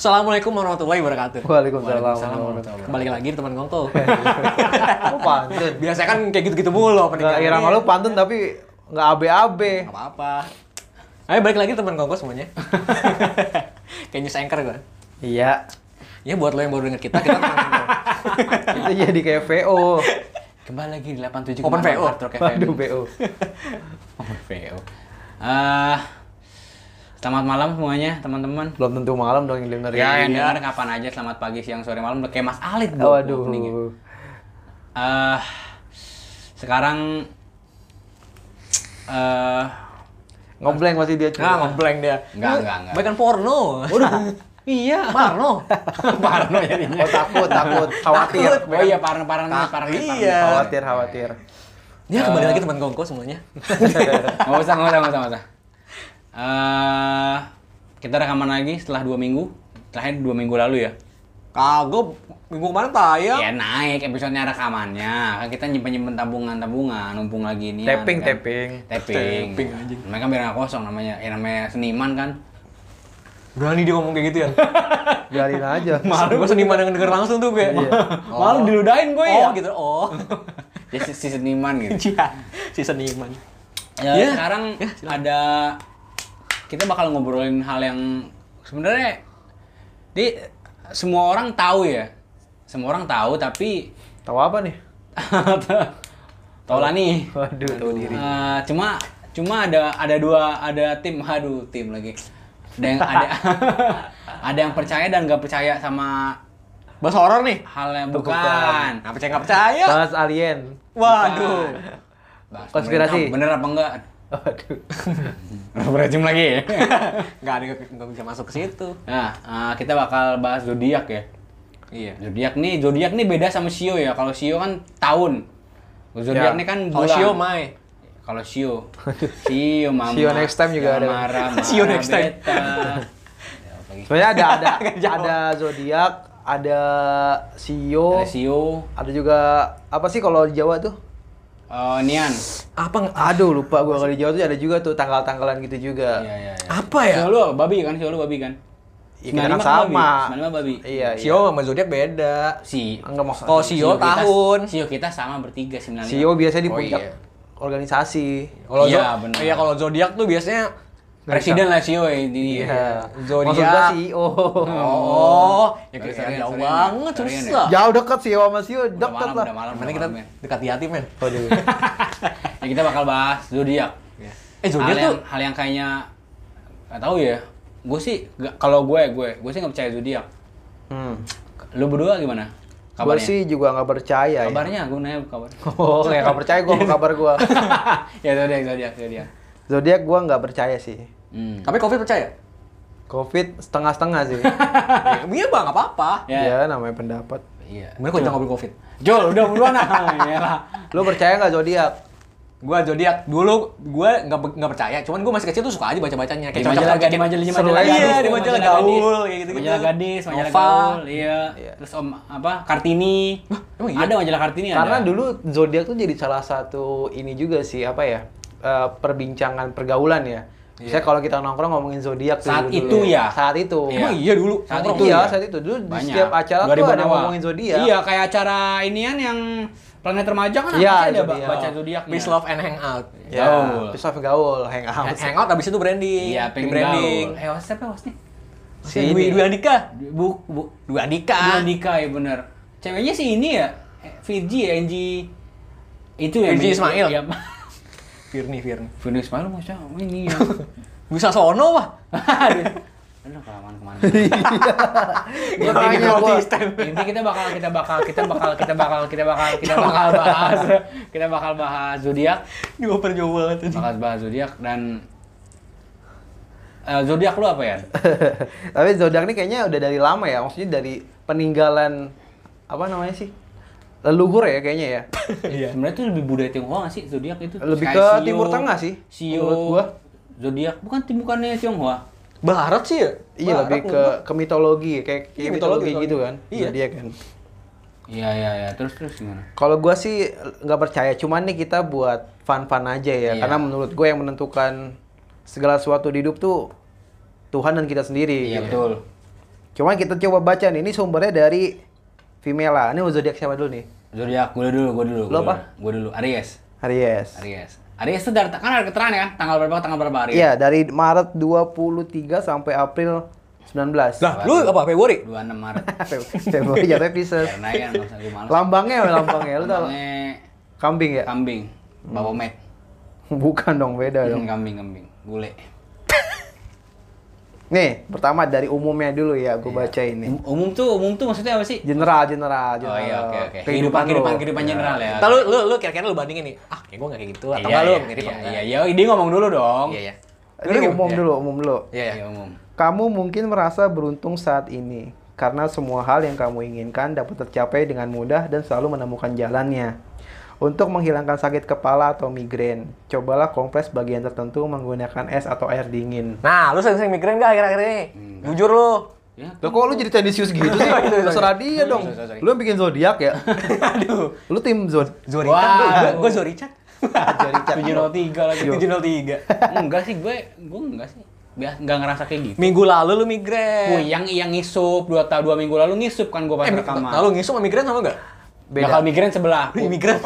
Assalamualaikum warahmatullahi wabarakatuh. Waalaikumsalam warahmatullahi Kembali lagi di teman Gongko. Oh, pantun. Biasanya kan kayak gitu-gitu mulu opening kira kali. lu pantun tapi nggak AB-AB. Nggak apa-apa. Ayo balik lagi teman Gongko semuanya. kayak news anchor gue. Iya. Ya buat lo yang baru denger kita, kita teman. Itu jadi kayak VO. Kembali lagi di 87 Open VO. Waduh, VO. Open VO. Eh, selamat malam semuanya, teman-teman. Belum tentu malam dong yang dengerin. Ya, yang denger kapan aja, selamat pagi, siang, sore, malam. Kayak Mas Alit. Oh, Bu, Waduh. openingnya. Eh, sekarang eh Ngeblank masih dia Nah, ngeblank dia. Enggak, enggak, enggak. Bagian porno. iya, Marno. Parno jadinya. Oh, takut, takut, khawatir. Oh iya, parno, parno, parno, Iya. Khawatir, khawatir. Ya kembali lagi teman Gongko semuanya. Nggak usah, nggak usah, nggak usah, Eh, kita rekaman lagi setelah dua minggu. Terakhir dua minggu lalu ya. Kagak minggu kemarin tayang. Ya naik episodenya rekamannya. Kan kita nyimpen-nyimpen tabungan-tabungan, numpung lagi ini. Tapping, kan. tapping. Tapping. Tapping, anjing. Mereka biar nggak kosong namanya. Ya namanya seniman kan. Berani dia ngomong kayak gitu ya. Biarin aja. Malu gue seniman yang denger langsung tuh gue. Malu diludahin gue Oh ya. gitu. Oh. Ya si, si seniman gitu. Iya, si seniman. Ya, Ya. sekarang Ya, ada kita bakal ngobrolin hal yang sebenarnya di semua orang tahu ya. Semua orang tahu tapi Tahu apa nih? tahu lah nih. Waduh, tahu diri. Eh, cuma cuma ada ada dua ada tim aduh tim lagi ada yang ada ada yang percaya dan nggak percaya sama Bahas horor nih. hal yang Bukan. bukan Nggak percaya nggak percaya. Bahas alien. Waduh. Bahas Konspirasi. bener apa enggak Waduh. berajim lagi Nggak ada nggak bisa masuk ke situ. nah eh, kita bakal bahas zodiak ya Iya. zodiak nih zodiak nih beda sama sio ya kalau sio kan tahun zodiak Ya. nih kan Kalau bulan Shio Mai. kalau sio sio mama Sio next time juga ada. marah, Sio marah, next time. beta. Ya? Sebenarnya ada ada ada zodiak, ada sio, ada sio ada juga apa sih kalau di Jawa tuh? Eh, nian Apa? Aduh lupa gua kalau di Jawa tuh ada juga tuh tanggal-tanggalan gitu juga. Iya, iya, iya. Apa ya? Sio lu babi kan? Sio lu babi kan? Ya, kita kan 95 sama. Babi. 95 babi. Iya, iya. Sio sama zodiak beda. Si Enggak maksud. Kalau Sio tahun. Sio kita sama bertiga 95. Sio biasanya di Oh, puncak iya. organisasi. Kalau Iya, benar. Iya kalau zodiak tuh biasanya Presiden lah Sio ya ini. Iya. Zodiak. Maksud gua CEO. Oh, ya kita sorry, jauh banget susah. Jauh dekat Sio sama Udah dekat malam, lah. udah malam, kita malam, men. dekat di hati, men. Waduh. Ya, kita bakal bahas zodiak. Eh, zodiak hal tuh hal yang kayaknya nggak tahu ya. Gue sih kalau gue gue gue sih nggak percaya zodiak. Hmm. Lu berdua gimana? Gua Kabarnya? sih juga nggak percaya ya. Kabarnya gue nanya kabar. Oh, kayak nggak percaya gua sama kabar gua. ya zodiak zodiak zodiak. Zodiak gua nggak percaya sih. Hmm. Tapi Covid percaya? Covid setengah-setengah sih. Iya bang, nggak apa-apa. Ya. Iya, namanya pendapat. Iya. Kalau kita ngobrol Covid? Jol, udah buruan ah. Iyalah. Lu percaya nggak zodiak? Gua zodiak dulu gue nggak nggak percaya, cuman gue masih kecil tuh suka aja baca bacanya. Di majalah di majalah di majalah aja. gadis, Iya, di majalah gadis. gaul, kayak gitu-gitu. Majalah gadis, majalah Nova. gaul, iya. Iya. Terus om apa? Kartini. emang iya? Ada majalah Kartini Karena ada. dulu zodiak tuh jadi salah satu ini juga sih apa ya? Eh, perbincangan pergaulan ya. Misalnya kalau kita nongkrong ngomongin zodiak tuh Saat dulu- itu dulu. ya? Saat itu. Iya. Emang iya dulu. Saat itu Iya, ya? saat itu dulu di setiap acara 2000 tuh ada awal. ngomongin zodiak. Iya, kayak acara inian yang planet remaja kan Iya, pasti ada zodiak. baca zodiaknya. Peace, love, and hangout. Ya, Gaul. Peace love gaul, hang out. Ha- Hangout abis itu branding. Iya, pengen branding. Eh, host siapa hostnya? Si Dwi. Dwi Andika. Bu, bu, Dwi Andika. Bu Andika ya bener. Ceweknya sih ini ya, eh, Virgi ya, Angie. Itu ya. Virgi Ismail. Iya. Firni, Firni. Virgi Ismail masa ini ya. Bisa sono mah. Aduh, kelamaan ke mana? Ini gua. konsisten. Inti kita bakal kita bakal kita bakal kita bakal kita bakal kita bakal bahas kita bakal bahas zodiak, Ini oper jauh banget ini. bakal bahas zodiak dan eh, zodiak lu apa ya? Tapi zodiak ini kayaknya udah dari lama ya, maksudnya dari peninggalan apa namanya sih? Leluhur ya kayaknya ya. Iya. Sebenarnya itu lebih budaya Tionghoa nggak sih zodiak itu? Lebih ke Sio, Timur Tengah sih, Sio, menurut gua. zodiak bukan tim bukannya Tionghoa. Barat sih ya? Iya Barat lebih ke ke mitologi kayak, kayak Iya, mitologi, mitologi, gitu kan. Iya. Zodiak kan. Iya iya iya terus terus gimana? Kalau gua sih nggak percaya, cuman nih kita buat fun-fun aja ya. Iya. Karena menurut gue yang menentukan segala sesuatu di hidup tuh Tuhan dan kita sendiri. Iya gitu. betul. Cuman kita coba baca nih, ini sumbernya dari Vimela. Ini zodiak siapa dulu nih? Zodiak, gue dulu, gue dulu. Lo gua apa? dulu. Gue dulu, Aries. Aries. Aries. Aries itu dari, kan ada keterangan ya kan? Tanggal berapa, tanggal berapa Aries? Iya, dari Maret 23 sampai April 19. Lah, lu apa Februari? 26 Maret. Februari jatuhnya Pisces. Karena ya, males. Lambangnya apa lambangnya? Lu? Lambangnya Kambing ya? kambing. Bawomet. Bukan dong, beda dong. kambing, kambing. Bule. Nih, pertama dari umumnya dulu ya, gue baca ini. Um- Umum tuh, umum tuh maksudnya apa sih? General, general, Oh general. iya, oke, oke. Kehidupan Kehidupan, kehidupan, lu. kehidupan general ya. Ntar lu, lu, lu kira-kira lu bandingin nih. Ah, kayak gue gak kayak gitu. Atau Iya, enggak lu iya, mirip iya, apa iya, enggak? iya, dia ngomong dulu dong. Iya, iya. Ini umum dulu, umum dulu. Iya, iya. Iya, umum. Kamu mungkin merasa beruntung saat ini karena semua hal yang kamu inginkan dapat tercapai dengan mudah dan selalu menemukan jalannya. Untuk menghilangkan sakit kepala atau migrain, cobalah kompres bagian tertentu menggunakan es atau air dingin. Nah, lu sering-sering mikirin gak akhir-akhir ini? Jujur lu. Ya. Lo kok lu jadi tendensius gitu sih? Terserah dia dong. Sorry. Lu yang bikin zodiak ya? Aduh. Lu tim zod. Zorican, Wah. gue gue Zorican. Zodiac. 703 lagi. 703. enggak sih, gue gue enggak sih. Biasa enggak ngerasa kayak gitu. Minggu lalu lu migrain. Wih, yang yang ngisup dua tahun dua minggu lalu ngisup kan gue pas Eh, rekaman. lalu ngisum sama migrain sama enggak? Beda. Bakal migrain sebelah. Lu imigran.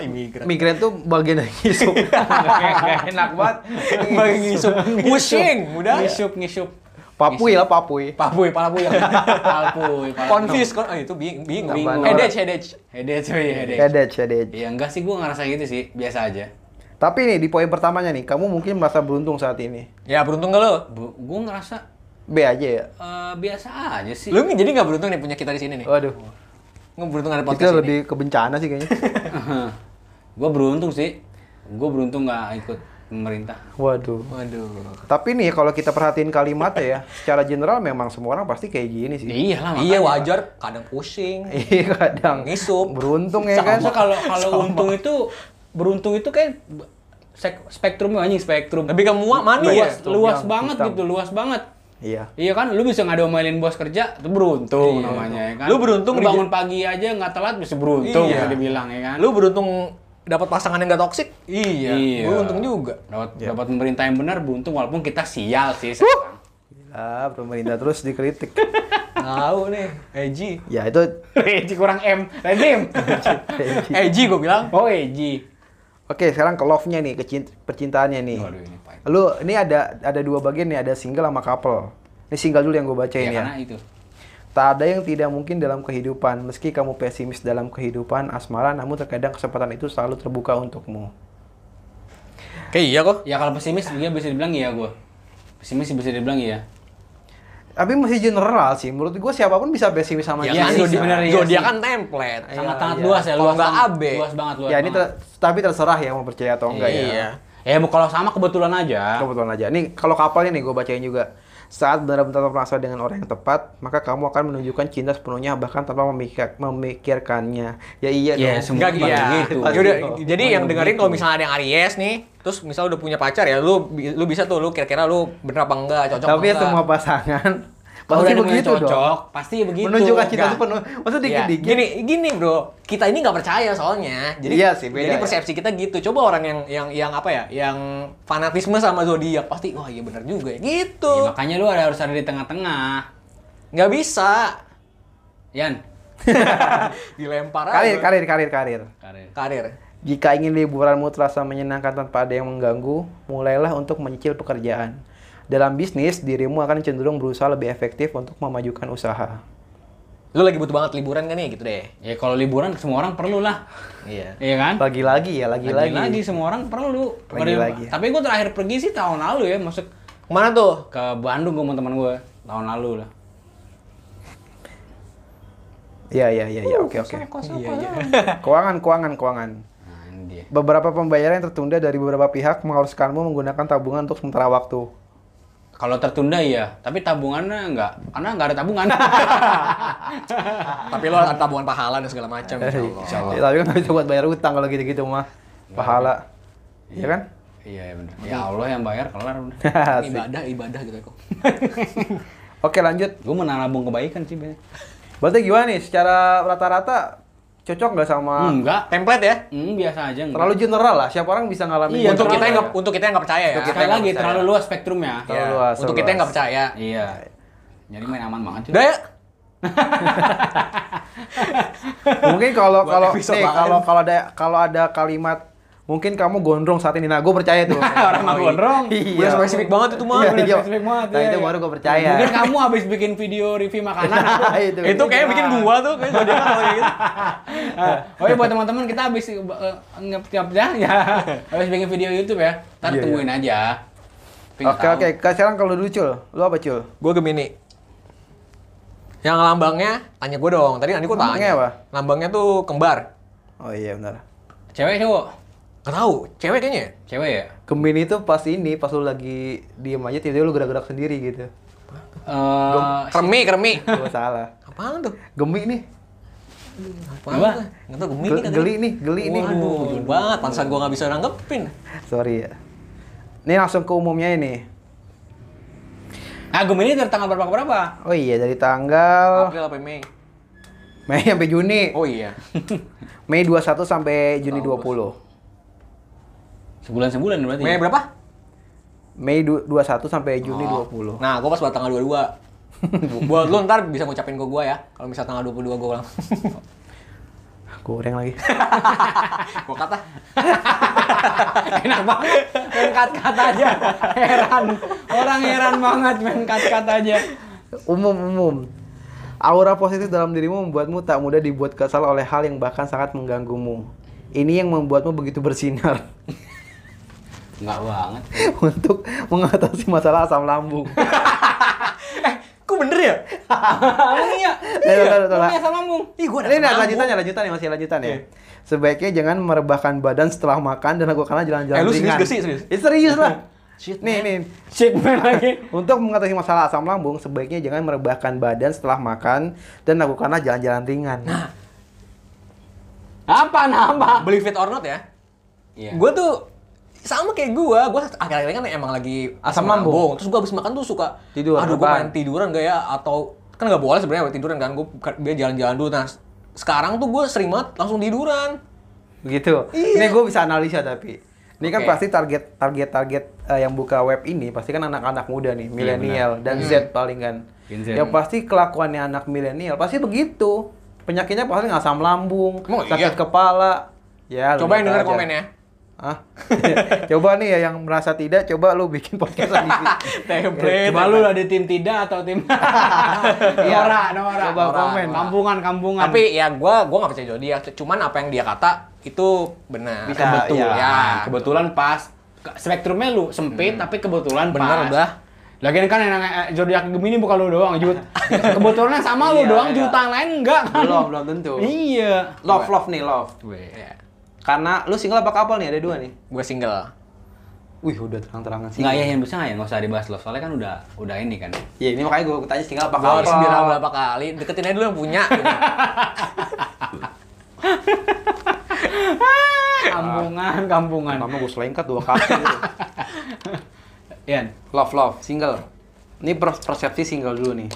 Imigran. Migrain tuh bagian dari isu. Gak enak banget. Bagi ngisum. Pusing, mudah. Ngisup, ngisup. Papui lah, papui. Papuy, palapuy. Palpuy, palpuy. Confuse, kon- oh, itu bingung, bingung. Bingung. Headage, headage. Headache, cuy, headache. Headage, headage. Iya, enggak sih, gue ngerasa gitu sih. Biasa aja. Tapi nih di poin pertamanya nih, kamu mungkin merasa beruntung saat ini. Ya beruntung gak lu? Gue ngerasa B aja ya. eh, biasa aja sih. Lu jadi gak beruntung nih punya kita di sini nih? Waduh. Nggak beruntung ada Itu podcast ini. lebih ke bencana sih kayaknya. gue beruntung sih. Gue beruntung nggak ikut pemerintah. Waduh. Waduh. Tapi nih kalau kita perhatiin kalimatnya ya, secara general memang semua orang pasti kayak gini sih. Iya lah. Iya wajar, kadang pusing. Iya kadang Ngisup. beruntung ya kan. Masa kalau kalau untung itu beruntung itu kayak spektrumnya anjing spektrum. Lebih ke muak ya? luas, luas Yang banget hitam. gitu, luas banget. Iya. Iya kan, lu bisa ngadomelin bos kerja, itu beruntung Iya. namanya ya kan. Lu beruntung Lu di- bangun pagi aja nggak telat bisa beruntung Iya. bisa dibilang ya kan. Lu beruntung dapat pasangan yang gak toksik? Iya. Beruntung juga. Dapat dapat pemerintah yang benar beruntung walaupun kita sial sih sekarang. Gila, pemerintah terus dikritik. Tahu nih, Eji. ya itu Eji kurang M, Rezim. Eji gue bilang. Oh Eji. Oke, sekarang ke love-nya nih, ke cint- percintaannya nih. Waduh ini. Lu ini ada ada dua bagian nih, ada single sama couple. Ini single dulu yang gue bacain Ya, ya. karena itu. Tak ada yang tidak mungkin dalam kehidupan. Meski kamu pesimis dalam kehidupan asmara, namun terkadang kesempatan itu selalu terbuka untukmu. Kayak iya kok. Ya kalau pesimis dia bisa dibilang iya gua. Pesimis bisa dibilang iya. Tapi masih general sih. Menurut gue siapa pun bisa pesimis sama Ya dia. kan, bener, iya sih. kan template. Iya, Sangat sangat iya. luas ya, Kalau luas nggak banget. AB. Luas banget, luas Ya ini banget. ter- tapi terserah ya mau percaya atau enggak ya. Iya. Ya bu- kalau sama kebetulan aja. Kebetulan aja. Nih kalau kapalnya nih gue bacain juga. Saat benar-benar merasa dengan orang yang tepat, maka kamu akan menunjukkan cinta sepenuhnya bahkan tanpa memikir- memikirkannya. Ya iya Iya, dong. Enggak Pasti gitu. Ya Pasti. jadi yang dengerin kalau misalnya ada yang Aries nih, terus misal udah punya pacar ya, lu lu bisa tuh lu kira-kira lu bener apa enggak, cocok Tapi apa ya enggak. semua pasangan Kalau pasti udah begitu dong. cocok, pasti begitu. Menunjukkan cinta Enggak. sepenuh. Masa Ya, dikit-dikit? gini, gini bro, kita ini nggak percaya soalnya. Jadi, Iya sih, beda jadi ya. persepsi kita gitu. Coba orang yang yang yang apa ya, yang fanatisme sama zodiak pasti, wah iya bener juga ya. Gitu. Ya, makanya lu ada harus ada di tengah-tengah. Nggak bisa Yan. dilempar Karir, aja. karir, karir, karir. Karir. Karir. Jika ingin liburanmu terasa menyenangkan tanpa ada yang mengganggu, mulailah untuk menyicil pekerjaan. Dalam bisnis, dirimu akan cenderung berusaha lebih efektif untuk memajukan usaha. Lu lagi butuh banget liburan kan ya gitu deh. Ya kalau liburan semua orang perlu lah. Iya. Iya kan? Lagi-lagi ya, lagi-lagi. Lagi-lagi semua orang perlu. Lagi-lagi. Tapi gue terakhir pergi sih tahun lalu ya, masuk Ke mana tuh? ke Bandung gue sama teman gue tahun lalu lah. Iya, iya, iya, iya. Oke, oke. Iya, iya. Keuangan, keuangan, keuangan. Nah, ini dia. Beberapa pembayaran yang tertunda dari beberapa pihak mengharuskanmu menggunakan tabungan untuk sementara waktu. Kalau tertunda iya, tapi tabungannya enggak, karena enggak ada tabungan. Tapi lo ada tabungan pahala dan segala macam. Insya Allah. Ya, tapi kan bisa buat bayar utang kalau gitu-gitu mah. Pahala. Iya kan? iya, iya benar. Ya Allah yang bayar kelar udah. Asik. ibadah, ibadah gitu kok. Oke, lanjut. Gue menabung kebaikan sih. Berarti gimana nih? Secara rata-rata cocok nggak sama Enggak. Template ya? Hmm, biasa aja enggak. terlalu general lah. Siapa orang bisa ngalamin Iya, untuk kita yang nggak untuk kita yang nggak percaya ya. Untuk kita Sekali yang lagi percaya. terlalu luas spektrumnya. Terlalu Iya. luas, Untuk terlalu kita yang nggak percaya. Iya. Jadi main aman banget. Udah ya? Mungkin kalau kalau nih kalau kalau ada kalau ada kalimat mungkin kamu gondrong saat ini. Nah, gue percaya tuh. Orang mah gondrong. Iya. Udah spesifik banget itu mah. Iya, Udah iya. spesifik banget, Nah, iya, itu iya. baru gue percaya. Mungkin kamu habis bikin video review makanan. itu, Itu kayak bikin gua tuh, kayak gua dia kalau gitu. oh iya buat teman-teman kita habis uh, ngep ya ya habis bikin video YouTube ya. Ntar Iya, tungguin aja. Oke oke, Kak, sekarang kalau dulu Cul, lu apa Cul? Gua Gemini. Yang lambangnya, tanya gua dong. Tadi nanti Lambangnya tanya. apa? Lambangnya tuh kembar. Oh iya benar. Cewek cowok? Gak tahu, cewek kayaknya. ya? Cewek ya? Gemini itu pas ini, pas lu lagi diem aja tiba-tiba lu gerak-gerak sendiri gitu. Eh, Kremi, kremi. Gue salah. Apaan tuh? Gemi nih, Apaan Apa? tahu Gemini Gel- kan. geli nih, geli nih. Waduh, jauh banget. Pantesan gua nggak bisa nanggepin. Sorry ya. Ini langsung ke umumnya ini. Nah, Gemini dari tanggal berapa ke berapa? Oh iya, dari tanggal April apa Mei? Mei sampai Juni. Oh iya. Mei 21 sampai Juni Tahu, 20. Sebulan-sebulan berarti. Mei ya? berapa? Mei du- 21 sampai Juni Oh. 20. Nah, gua pas buat tanggal 22. buat lu ntar bisa ngucapin ke gua ya. Kalau misal tanggal 22 gua ulang. Goreng lagi. gua kata. Enak banget. Main cut-cut aja. Heran. Orang heran banget main cut-cut aja. Umum umum. Aura positif dalam dirimu membuatmu tak mudah dibuat kesal oleh hal yang bahkan sangat mengganggumu. Ini yang membuatmu begitu bersinar Enggak banget. untuk mengatasi masalah asam lambung. eh, kok bener ya? Iya? Eh, bentar, Emang bentar. asam lambung? Ih, gua ada Ini ada lanjutannya, lanjutannya masih lanjutan ya. Sebaiknya jangan merebahkan badan setelah makan dan lakukanlah jalan-jalan Eh, lu serius ringan. gak sih? Serius? Ya, serius lah. Shit, nih, nih. Shit man lagi. Untuk mengatasi masalah asam lambung, sebaiknya jangan merebahkan badan setelah makan dan lakukanlah jalan-jalan ringan. Nah, Apa nama? believe it or not ya. Iya. Gua tuh sama kayak gua, gua akhir-akhir kan emang lagi Asam lambung. Terus gua habis makan tuh suka Tidur, Aduh, gua rebahan. pengen tiduran gak ya atau kan nggak boleh sebenarnya tiduran kan. Gua dia jalan-jalan dulu. Nah, sekarang tuh gua sering banget langsung tiduran. Begitu. Iya. Ini gue bisa analisa tapi. Ini kan Oke. pasti target target target eh, yang buka web ini pasti kan anak-anak muda nih, milenial dan Z paling kan. Yang pasti kelakuannya anak milenial pasti begitu. Penyakitnya paling asam lambung, Emang sakit iya? kepala. Ya, Coba yang lihat denger ya. Hah? coba nih ya yang merasa tidak, coba lu bikin podcast lagi. Template. Coba lu ada tim tidak atau tim Iya. Nora, Nora. Coba Nora. komen. Kampungan, kampungan. Tapi ya gua gua nggak percaya zodiak. Cuman apa yang dia kata itu benar. Bisa, betul iya. ya. kebetulan pas spektrumnya lu sempit tapi kebetulan Bener pas. udah. Lagian kan yang eh, zodiak Gemini bukan lu doang, Jut. Kebetulan sama lu Iya, doang, iya. jutaan lain enggak kan? belum, belum tentu. Iya. Love, love nih, love. Ya. Karena lu single apa couple nih? Ada dua nih. Gue single. Wih, udah terang-terangan sih. Enggak ya yang bisa nggak ya nggak usah dibahas love soalnya kan udah udah ini kan. Ya ini makanya gue tanya single apa Gue harus couple. bilang berapa kali. Deketin aja dulu yang punya. gitu. Kampungan, kampungan. Pertama gue selengkat dua kali. gitu. Ian, love, love, single. Ini per- persepsi single dulu nih.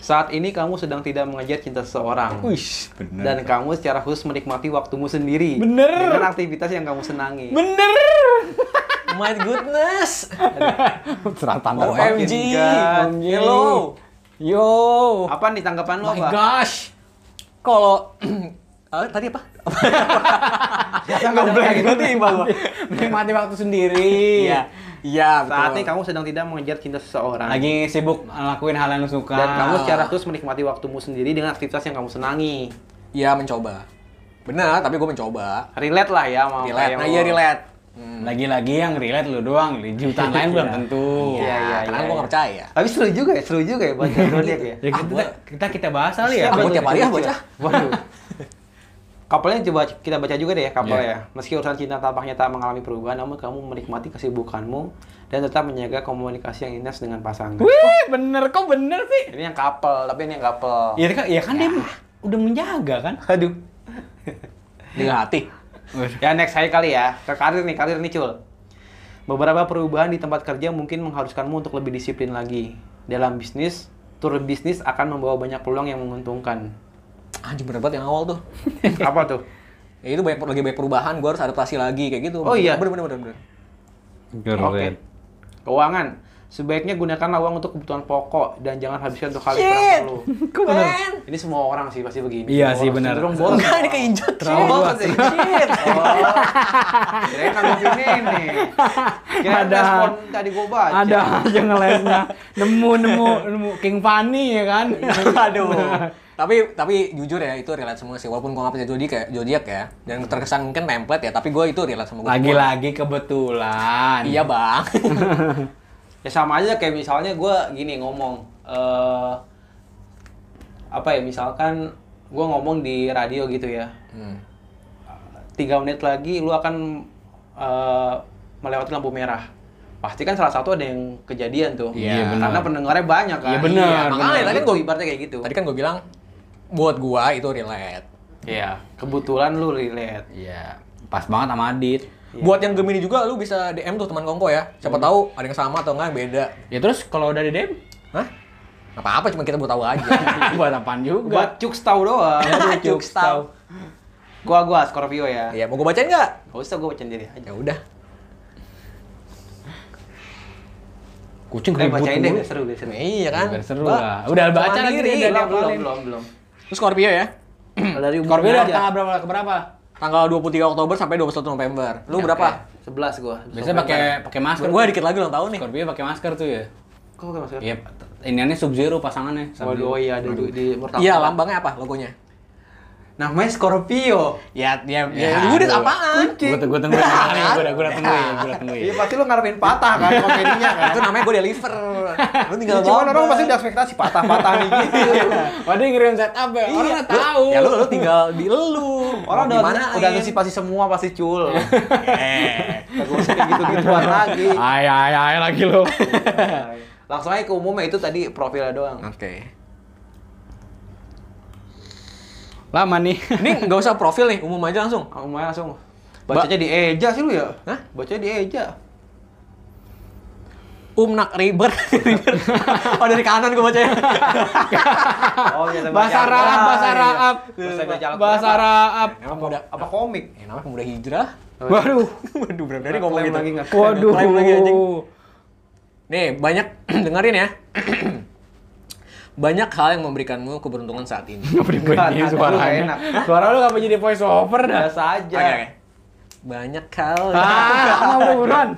Saat ini kamu sedang tidak mengejar cinta seseorang. Wih, Dan kamu secara khusus menikmati waktumu sendiri. Bener. Dengan aktivitas yang kamu senangi. bener. My goodness. Seratan OMG. God. Hello. Yo. Apa nih tanggapan lo Oh my apa? gosh. Kalau Eh, tadi apa? Nggak blank berarti bahwa Menikmati waktu sendiri. Iya. Iya, betul. Saat ini kamu sedang tidak mengejar cinta seseorang. Lagi sibuk ngelakuin hal yang suka. Dan kamu secara khusus menikmati waktumu sendiri dengan aktivitas yang kamu senangi. Iya, mencoba. Benar, tapi gue mencoba. Relate lah ya apa Relate. Nah, iya relate. Hmm. lagi-lagi yang relate lu doang, jutaan lain belum tentu. Iya, iya, karena iya, gue iya. gak percaya. Tapi seru juga ya, seru juga ya baca zodiak ya. Ya, kita, kita kita bahas kali ya. Gua tiap hari ah baca. Waduh. Kapalnya coba kita baca juga deh ya kapal Iya. ya. Meski urusan cinta tampaknya tak mengalami perubahan, namun kamu menikmati kesibukanmu dan tetap menjaga komunikasi yang intens dengan pasangan. Wih, bener kok bener sih. Ini yang couple, tapi ini yang couple. Iya kan, ya kan dia udah menjaga kan. Aduh. Dengan hati. Ya next saya kali ya. Ke karir nih, karir nih cul. Beberapa perubahan di tempat kerja mungkin mengharuskanmu untuk lebih disiplin lagi. Dalam bisnis, tur bisnis akan membawa banyak peluang yang menguntungkan. Anjing bener banget yang awal tuh. Apa tuh? ya itu banyak lagi banyak perubahan, gue harus adaptasi lagi kayak gitu. Oh, iya. Bener bener bener. bener. Oke. Keuangan. Sebaiknya gunakanlah uang untuk kebutuhan pokok dan jangan habiskan untuk hal yang perlu. Kok bener? Ini semua orang sih pasti begini. Iya sih, orang benar. cenderung boros. Enggak, ini keinjak. Trauma sih. Shit. Oh, kirain nanggepin ini. Kirain Ada. respon tadi gue baca. Ada aja ngelesnya. Nemu nemu nemu King Fanny ya kan. Aduh. Tapi tapi jujur ya itu relate semua sih walaupun gua nggak percaya zodiak ya zodiak ya dan terkesan mungkin template ya tapi gua itu relate sama semua. Lagi-lagi kebetulan. iya bang Ya sama aja kayak misalnya gue gini ngomong. eh apa ya misalkan gue ngomong di radio gitu ya. Hmm. tiga menit lagi lu akan eh, melewati lampu merah. Pasti kan salah satu ada yang kejadian tuh. Iya, benar. Karena pendengarnya banyak kan. Iya, benar, Iya, makanya tadi gua- gue ibaratnya kayak gitu. tadi kan gua bilang buat gua itu relate Iya, kebetulan lu relate. Iya. Pas banget sama Adit. buat yang Gemini juga lu bisa DM tuh teman kongko ya siapa tahu ada yang sama atau enggak yang beda Ya terus kalau udah di DM Hah? Apa-apa cuma kita buat tahu aja buat apaan juga? Buat cuks tahu doang. Cuks tahu. Gua gua Scorpio ya. Iya, mau gua bacain nggak? Gak usah gua baca sendiri aja. Ya udah. Kucing Eh ribut bacain deh, seru deh, seru. Iya kan? Biar seru lah. Udah baca lagi diri. Belum, belum, belum. Terus Scorpio ya? Dari umur Scorpio aja. tanggal berapa ke berapa? Tanggal 23 Oktober sampai 21 November. Lu berapa? 11 gua. Biasanya pakai pakai masker. Gua dikit lagi ulang tahun nih. Scorpio pakai masker tuh ya. Kok pakai masker? Iya, ini sub zero pasangannya. Waduh, oh iya ada di, di. Iya, lambangnya apa logonya? Namanya Scorpio. Ya, ya, Ya, ya, udah aduh. apaan? Gue gue tungguin gue udah gue udah tungguin, gue udah tungguin. Iya pasti lu ngarepin patah kan komedinya kan. Itu namanya gue deliver. Lu tinggal Cuman bawa. orang pasti udah ekspektasi patah-patah nih gitu. Dia ngirim setup ya, orang nggak tahu. Ya lu, lu tinggal di lu. Orang udah gimanain? udah antisipasi semua pasti cul. Eh. Kagak usah kayak gitu-gituan lagi. Ay ay ay lagi lo. Langsung aja ke umumnya itu tadi profilnya doang. Oke. Lama nih. Ini nggak usah profil nih, umum aja langsung. Umumnya langsung. Bacanya di eja sih lu ya? Hah? Bacanya di eja. Umnak riber. oh dari kanan gue bacanya. Oh iya, Bahasa Raab, bahasa Raab. Bahasa baca Al-Quran Bahasa apa? Raab. Emang pemuda Apa komik? Eh, namanya pemuda hijrah. Waduh. Waduh, bener dari ngomong gitu. lagi nggak? Waduh. Lagi, anjing. Nih, banyak dengerin ya. banyak hal yang memberikanmu keberuntungan saat ini. Nggak, nggak suaranya? enak. Suara lu ngapa jadi voice over dah? Biasa aja. Oke, oke. Banyak hal. Ah, buruan.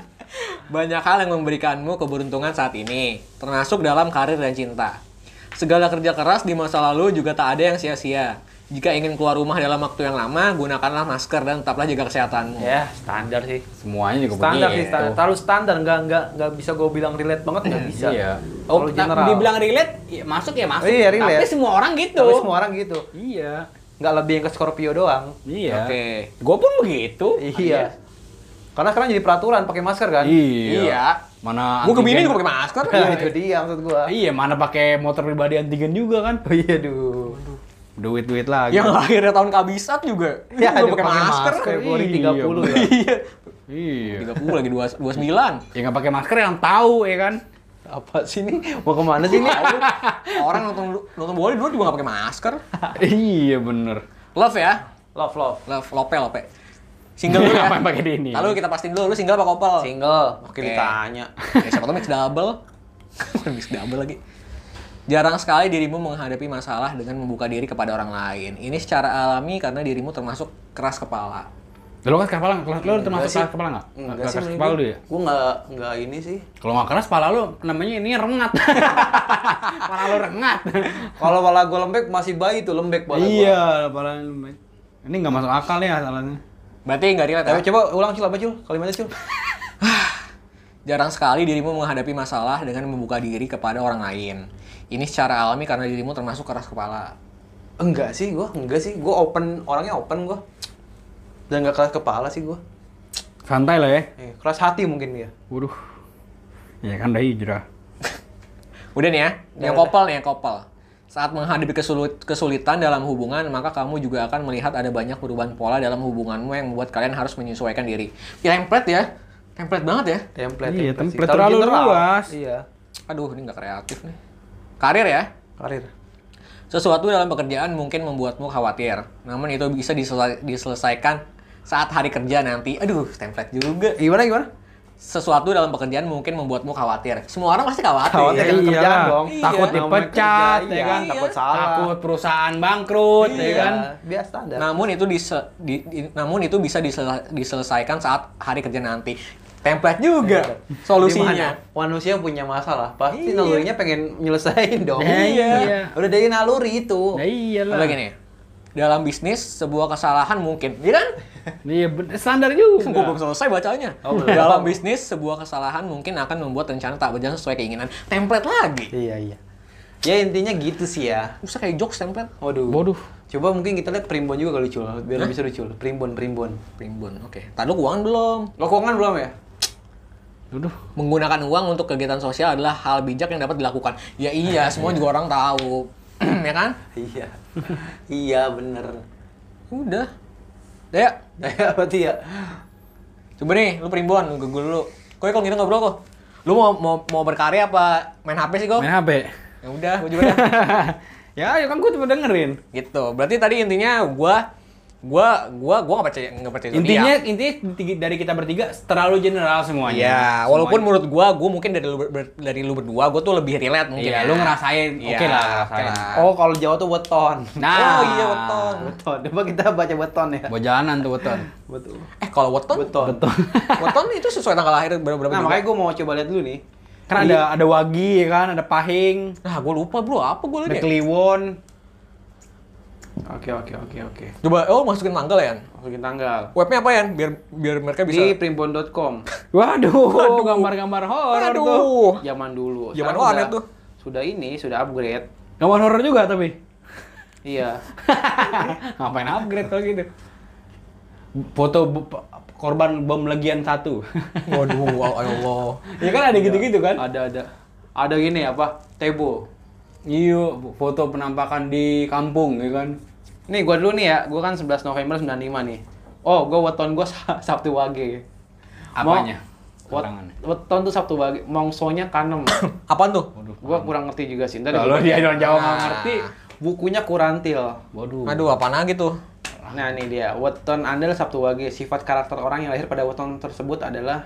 Banyak hal yang memberikanmu keberuntungan saat ini, termasuk dalam karir dan cinta. Segala kerja keras di masa lalu juga tak ada yang sia-sia. Jika ingin keluar rumah dalam waktu yang lama, gunakanlah masker dan tetaplah jaga kesehatanmu. Ya, standar sih. Semuanya juga Standar sih, standar. Terlalu standar, nggak nggak nggak bisa gue bilang relate banget nggak bisa. Iya. Oh, Oh, general. dibilang relate, ya masuk ya masuk. Iya, relate. Tapi semua orang gitu. Tapi semua orang gitu. Iya. Nggak lebih yang ke Scorpio doang. Iya. Oke. Gue pun begitu. Iya. Karena sekarang jadi peraturan pakai masker kan? Iya. Iya. Mana Gue antigen- kebini juga pakai masker. Nah, itu dia maksud gua. Iya, mana pakai motor pribadi antigen juga kan? Oh iya, duh. Duit-duit lagi. Yang lahirnya tahun kabisat juga. Ya, Gue ada pakai masker. masker. Februari Iya, 30 ya. Iya. Iya. 30 lagi 2 29. Ya nggak pakai masker yang tahu ya kan? Apa sih ini? Mau ke mana sih ini? Orang nonton nonton bola dulu juga gak pakai masker. iya bener. Love ya. love, love. Love lope lope. Single dulu ya. Apa yang pakai di ini? Lalu kita pastiin dulu lu single apa couple? Single. Oke. Oke. Ditanya. Ya, siapa tahu mix double. mix double lagi. Jarang sekali dirimu menghadapi masalah dengan membuka diri kepada orang lain. Ini secara alami karena dirimu termasuk keras kepala. Lo kan kepala, lo termasuk keras kepala nggak? Enggak Keras kepala lu ya? Gua nggak nggak ini sih. Kalau nggak keras, kepala lu namanya ini rengat. kepala lu rengat. Kalau kepala gua lembek masih bayi tuh lembek kepala gua. iya, kepala lu. Ini nggak masuk akal ya asalnya. Berarti nggak relate Tapi ya? coba ulang cul apa cul? Kalimatnya cul. Jarang sekali dirimu menghadapi masalah dengan membuka diri kepada orang lain. Ini secara alami karena dirimu termasuk keras kepala. Enggak sih gua, enggak sih. Gua open, orangnya open gua. Dan nggak keras kepala sih gua. Santai lah ya. Eh, keras hati mungkin dia. Waduh. Ya kan udah hijrah. Udah nih ya, yang kopel nih yang kopel. Saat menghadapi kesulit- kesulitan dalam hubungan, maka kamu juga akan melihat ada banyak perubahan pola dalam hubunganmu yang membuat kalian harus menyesuaikan diri. Template ya, template banget ya. Template. Iya, sih. template Terlalu terlalu general. luas. Iya. Aduh, ini nggak kreatif nih. Karir ya, Karir. sesuatu dalam pekerjaan mungkin membuatmu khawatir. Namun itu bisa diselesai- diselesaikan saat hari kerja nanti. Aduh, template juga. Gimana gimana? sesuatu dalam pekerjaan mungkin membuatmu khawatir. Semua orang pasti khawatir. Khawatir. Iya, kerjaan dong. Takut Iya. dipecat, Namanya ya kerja, kan? iya. Takut salah. Takut perusahaan bangkrut, ya Iya, kan? biasa standar. Namun itu di- di- namun itu bisa disel- diselesaikan saat hari kerja nanti. Template juga solusinya. Di mana manusia punya masalah, pasti Iya. nalurinya pengen nyelesain dong. Ya, iya. Udah dari naluri itu. Ya iyalah. Apa gini? Dalam bisnis sebuah kesalahan mungkin, iya kan? Iya, standar juga. Gue belum selesai bacanya. Oh. Dalam bisnis sebuah kesalahan mungkin akan membuat rencana tak berjalan sesuai keinginan. Template lagi. Iya, iya. Ya intinya gitu sih ya. Bisa kayak jokes template. Waduh. Bodoh. Coba mungkin kita lihat primbon juga kali cul, biar bisa lucu. Primbon, primbon. Primbon, oke. Tadi lu keuangan belum? Lo keuangan belum ya? Aduh. Menggunakan uang untuk kegiatan sosial adalah hal bijak yang dapat dilakukan. Ya iya, semua juga orang tahu. ya kan? Iya. iya, bener. Udah. Ya, Ya, berarti ya. coba nih, lu primbon, lu gue dulu. Kok kalau gitu ngobrol kok. Lu mau mau mau berkarya apa main HP sih kok? Main HP. Ya udah, gue juga ya, ya kan gue cuma dengerin. gitu. Berarti tadi intinya gua gua gua gua nggak percaya nggak percaya zodiak. Intinya intinya tiga- dari kita bertiga terlalu general semuanya. Ya, walaupun menurut gua, gua mungkin dari lu, ber- dari lu berdua, gua tuh lebih relate mungkin. Iya, ya. lu ngerasain. Iya, Oke lah, oke ngerasain. lah. Oh, kalau Jawa tuh weton. Nah, Oh iya, weton. Weton. Coba kita baca weton ya. Buat jalanan tuh weton. Betul. Eh, kalau weton, Weton. weton itu sesuai tanggal lahir berapa Nah, makanya gue mau coba lihat dulu nih. Kan ada ada wagi ya kan, ada pahing, Nah, gua lupa bro, apa gua ada lihat ya? kliwon. Oke, oke, oke, oke. Coba, oh masukin tanggal ya? Masukin tanggal. Webnya apa ya? Biar biar mereka bisa. Di primbon.com. Waduh, gambar-gambar horor tuh. Zaman dulu. Zaman warnet tuh. Sudah ini, sudah upgrade. Gambar horor juga tapi. Iya. Ngapain upgrade kalau gitu? Foto korban bom legian satu. Waduh, ya Allah. ya kan ada gitu-gitu kan? Ada ada. Ada gini apa? Tebo. Iya, foto penampakan di kampung ya kan. Nih gua dulu nih ya, gua kan 11 November 95 nih. Oh, gua weton gua Sabtu Wage. Apanya? Wet, weton tuh Sabtu Wage, mongsonya kanem. Apaan tuh? gua kurang ngerti juga sih. Ntar Kalau dia orang Jawa nggak Nah. ngerti. bukunya kurantil. Waduh. Aduh, apaan lagi tuh? Nah, ini dia. Weton Anda Sabtu Wage. Sifat karakter orang yang lahir pada weton tersebut adalah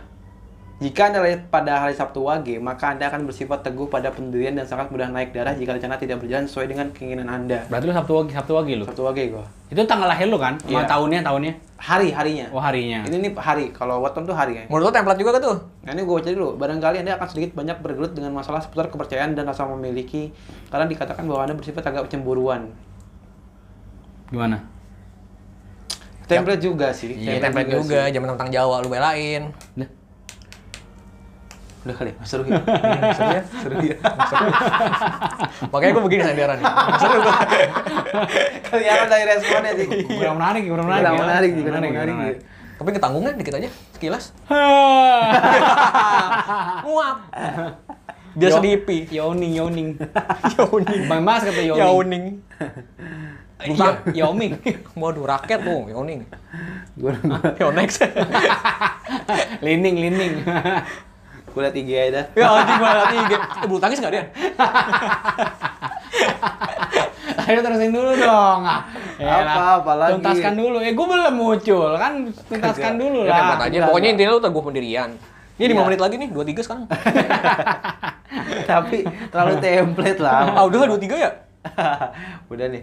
jika Anda lahir pada hari Sabtu Wage, maka Anda akan bersifat teguh pada pendirian dan sangat mudah naik darah jika rencana tidak berjalan sesuai dengan keinginan Anda. Berarti lu Sabtu wagi, Sabtu wagi lu. Sabtu Wage gua. Itu tanggal lahir lu kan? Sama Iya. tahunnya, tahunnya. Hari harinya. Oh, harinya. Ini nih hari. Kalau weton tuh hari ya. Menurut lo template juga kan tuh? Nah ini gue baca dulu. Barangkali Anda akan sedikit banyak bergelut dengan masalah seputar kepercayaan dan rasa memiliki karena dikatakan bahwa Anda bersifat agak cemburuan. Gimana? Template juga sih. Iya, template juga. sih. Zaman tentang Jawa lu belain. Dah. Udah kali, ya? seru ya. Seru ya? Seru ya? Makanya gue begini sandiaran nih. Seru gue. Kelihatan dari responnya sih. Kurang menarik, kurang menarik. Kurang menarik Kurang menarik. Tapi ketanggungnya dikit aja, sekilas. Biar Yo- sedipi. Yoning, yoning. Yauning. Bang Mas kata yoning. Yauning. Iya, Yoming. Waduh, raket tuh, Yauning. Gue Yonex. lining, lining. Gue liat IG aja dah. ya anjing malah tiga. Eh, bulu tangkis nggak dia? Ayo terusin dulu dong. Ah. Apa, apa lagi? Tuntaskan dulu. Eh, gue belum muncul kan. Tuntaskan dulu Ya, template lah. aja. Enggak, Pokoknya intinya lu teguh pendirian. Ini 5 Iya. menit lagi nih, 23 sekarang. Tapi terlalu template lah. Ah, udah lah 23 ya? Udah nih.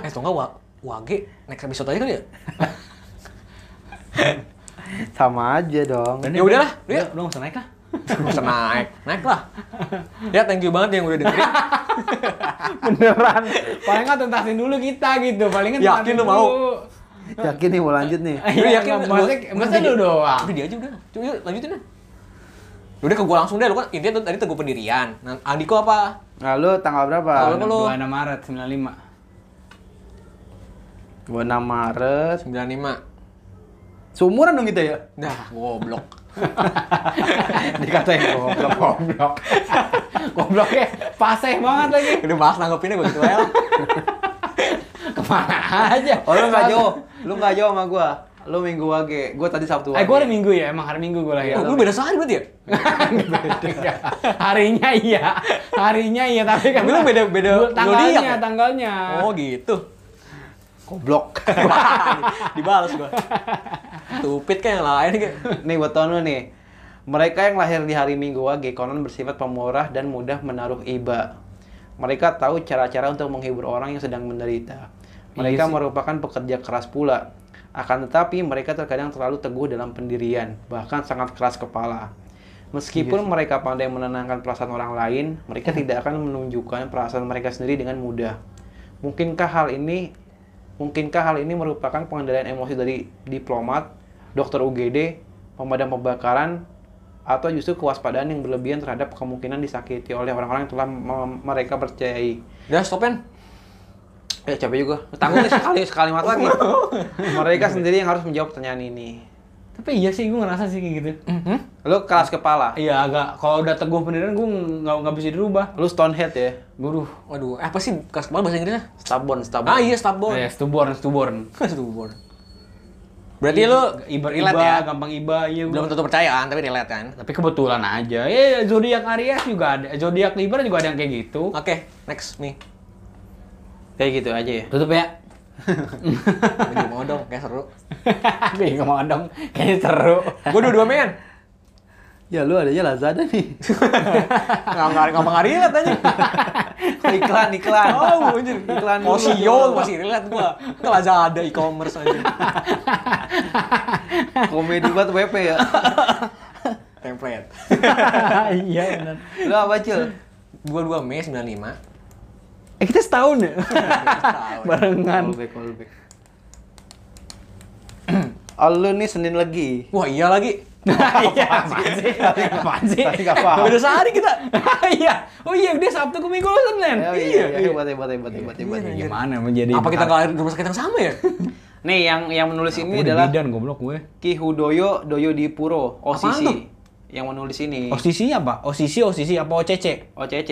Eh, tau nggak, wa Wage, next episode aja kali ya? Sama aja dong. Ya udahlah, lu ya. Lu usah naik lah. Nggak usah naik, naik lah. Ya, thank you banget yang udah dengerin. Beneran. Paling nggak tuntasin dulu kita gitu. Paling nggak Yakin lu mau? Yakin nih mau lanjut nih. Lu Iya, yakin? maksudnya, lu doang. Udah dia aja udah. Coba yuk, lanjutin deh. Udah ke gua langsung deh, lu kan intinya tuh tadi teguh pendirian. Nah, Andiko apa? Nah, lu tanggal berapa? Kalau lu? 26 Maret 95. 26 Maret. 95. Seumuran dong kita ya? Dah, goblok. Dikatain goblok. Goblok. Gobloknya paseh banget lagi. Udah bahas nanggepinnya gue gitu aja lah. Ke mana aja. Oh lu nggak jauh, lu nggak jauh sama gua. Lu minggu wage, gua tadi Sabtu Eh, wage. gue hari Minggu ya, emang hari Minggu gue lahir. Oh, lu beda sehari berarti ya? Harinya iya, harinya iya, tapi kan lu beda- beda Gua- tanggalnya, ya? tanggalnya. Oh, gitu. Goblok. Dibalas gua. Stupid kayak yang lain kayak. nih buat tahun lu nih. Mereka yang lahir di hari Minggu wage konon bersifat pemurah dan mudah menaruh iba. Mereka tahu cara-cara untuk menghibur orang yang sedang menderita. Mereka merupakan pekerja keras pula. Akan tetapi mereka terkadang terlalu teguh dalam pendirian, bahkan sangat keras kepala. Meskipun mereka pandai menenangkan perasaan orang lain, mereka tidak akan menunjukkan perasaan mereka sendiri dengan mudah. Mungkinkah hal ini mungkinkah hal ini merupakan pengendalian emosi dari diplomat, dokter UGD, pemadam kebakaran, atau justru kewaspadaan yang berlebihan terhadap kemungkinan disakiti oleh orang-orang yang telah mereka percayai. Udah, stopin. Eh capek juga. Tanggung sekali sekali mata lagi. mereka sendiri yang harus menjawab pertanyaan ini. Tapi iya sih, gue ngerasa sih kayak gitu. Mhm. Lu keras kepala. Iya agak, kalau udah teguh pendirian gue nggak nggak bisa dirubah. Lu stonehead ya. Gue duh. Waduh, apa sih keras kepala bahasa Inggrisnya? Stubborn, stubborn. Ah iya, stubborn. Eh, stubborn, stubborn. Stubborn. Berarti lu iba, relate iba, ya? gampang iba, iya. Belum tentu percaya kan, tapi relate kan? Tapi kebetulan aja. Ya, zodiak Aries juga ada, zodiak Libra juga ada yang kayak gitu. Oke, next nih. Kayak gitu aja ya. Tutup ya. Gue mau dong, kayak seru. Gue nggak mau dong, kayaknya seru. Gue dua-dua men. Ya lu adanya Lazada nih. Nggak nggak nggak nggak relate aja. iklan, iklan. Oh, anjir. Iklan dulu. Osio masih relate gua. Itu Lazada e-commerce aja. Komedi buat WP ya. Template. iya benar. Lu apa, Cil? Gua 2 Mei 95. Eh kita setahun ya? Tahun. Barengan. Callback, callback. Oh, lu nih Senin lagi. Wah, iya lagi. Iya, apaan sih? Apaan sih? Beda sehari kita. Iya. Oh iya, dia Sabtu ke Minggu lo Senin. Oh, iya, iya, hebat, hebat, hebat, hebat, hebat. Gimana menjadi Apa kita nggak di rumah sakit yang sama ya? Nih, yang yang menulis ini adalah bidan goblok gue. Ki Hudoyo Doyo Dipuro, OCC. Yang menulis ini. OCC apa? OCC, OCC apa OCC? OCC.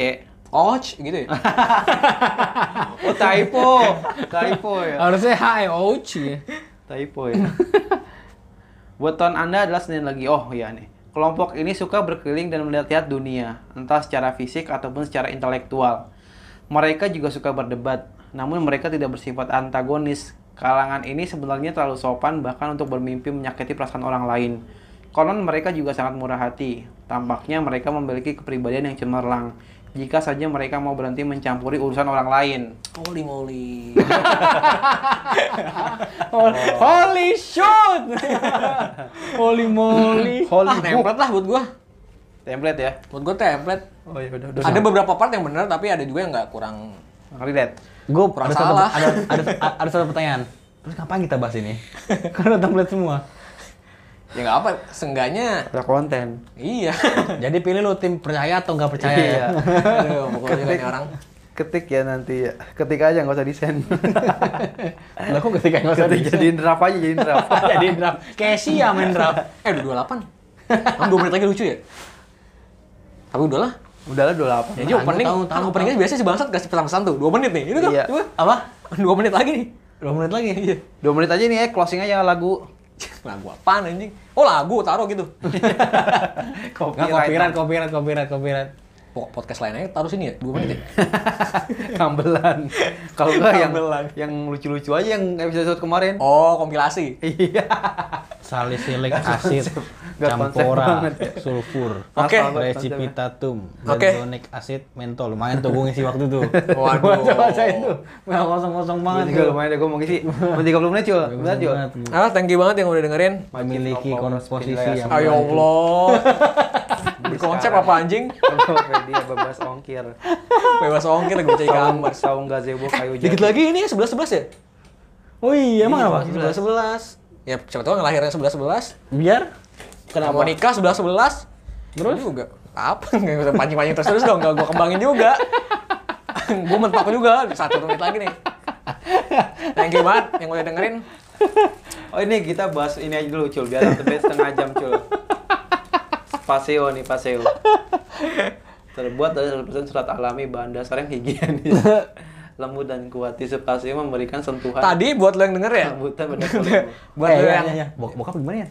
Och, gitu ya? Oh, typo. typo ya. Harusnya H ya, OC. Typo ya. Buat tahun Anda adalah Senin lagi. Oh iya nih. Kelompok ini suka berkeliling dan melihat-lihat dunia, entah secara fisik ataupun secara intelektual. Mereka juga suka berdebat, namun mereka tidak bersifat antagonis. Kalangan ini sebenarnya terlalu sopan bahkan untuk bermimpi menyakiti perasaan orang lain. Konon mereka juga sangat murah hati. Tampaknya mereka memiliki kepribadian yang cemerlang. Jika saja mereka mau berhenti mencampuri urusan orang lain. Holy moly. Holy shoot! Holy moly. Holy ah, template lah buat gua. Template ya. Buat gua template. Oh iya udah udah. Ada beberapa part yang benar, tapi ada juga yang nggak kurang. Relate. Gue Kurang ada, satu- salah. ada, ada, ada satu pertanyaan. Terus ngapain kita bahas ini? Karena template semua. Ya nggak apa, sengganya. Ada konten. Iya. Jadi pilih lu tim percaya atau nggak percaya Iya. ya? Aduh, pokoknya Ketik. orang. Ketik ya nanti ya. Ketik aja nggak usah desain. Lah kok ketika nggak usah Ketik di- jadiin draft aja jadiin draft. jadi draft. Casey ya main draft. Eh, udah 28. Kamu 2 menit lagi lucu ya? Tapi udahlah. Udahlah 28. Jadi Tahu, opening, tahu, kan tahu, openingnya biasanya si Bangsat kasih pesan-pesan tuh. 2 menit nih. Ini tuh. Iya. Coba. Apa? 2 menit lagi nih. Dua menit lagi. Iya. Dua menit aja nih ya closing aja lagu. Lagu apaan anjing? Oh, lagu taruh gitu. Copyright, copyright, copyright, copyright. Podcast lain aja taruh sini ya, 2 menit ya. Kambelan. Kalau enggak yang yang lucu-lucu aja yang episode kemarin. Oh, kompilasi. Iya. Salisilik asid, campora, banget ya. sulfur, Oke. precipitatum, Oke. benzonic acid, mentol. Lumayan tuh gue ngisi waktu tuh. Waduh. Baca itu. Nggak kosong-kosong banget juga lumayan deh gue mau ngisi. Mau 30 menit cul. Benar cul. Banget. Ah, thank you banget yang udah dengerin. Memiliki komposisi yang Ayo Allah. Di konsep apa anjing? Dia bebas ongkir. Bebas ongkir gue cari Saung gambar. saung gazebo kayu Dikit jati. lagi ini 11 11 ya? Oh iya, emang apa? 11 11. Ya, siapa tahu ngelahirnya 11 11. Biar Kenapa? Mau nikah 11 11. Terus juga. Apa? Enggak usah pancing-pancing terus terus dong, enggak gua kembangin juga. gua mentok juga satu menit lagi nih. Thank you banget yang udah dengerin. Oh ini kita bahas ini aja dulu cul biar sampai setengah jam cul. Paseo nih paseo. Terbuat dari 100% serat alami bahan dasar yang higienis. Lembut dan kuat. Tisu paseo memberikan sentuhan Tadi buat lo yang denger ya, pada kulit. buat eh, lo iya, yang iya, iya. Bok bokap gimana ya?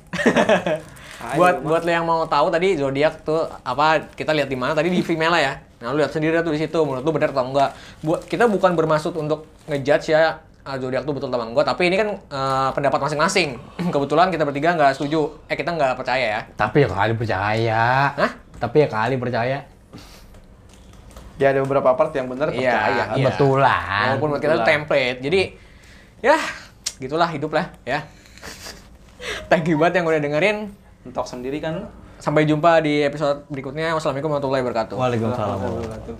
Ayo, buat Mas. buat lo yang mau tahu tadi zodiak tuh apa kita lihat di mana tadi di Vimela ya. Nah, lu lihat sendiri tuh di situ menurut lu benar atau enggak. Buat kita bukan bermaksud untuk ngejudge ya ah, zodiak tuh betul teman gue. Tapi ini kan eh, pendapat masing-masing. Kebetulan kita bertiga nggak setuju. Eh kita nggak percaya ya. Tapi ya kali percaya. Hah? Tapi ya kali percaya. Ya ada beberapa part yang benar Iya, percaya. iya. Betulan. Walaupun buat kita itu betulan. template. Jadi ya gitulah hidup lah ya. Thank you banget yang udah dengerin. Mentok sendiri kan? Sampai jumpa di episode berikutnya. Wassalamualaikum warahmatullahi wabarakatuh. Waalaikumsalam. Alhamdulillah tuh.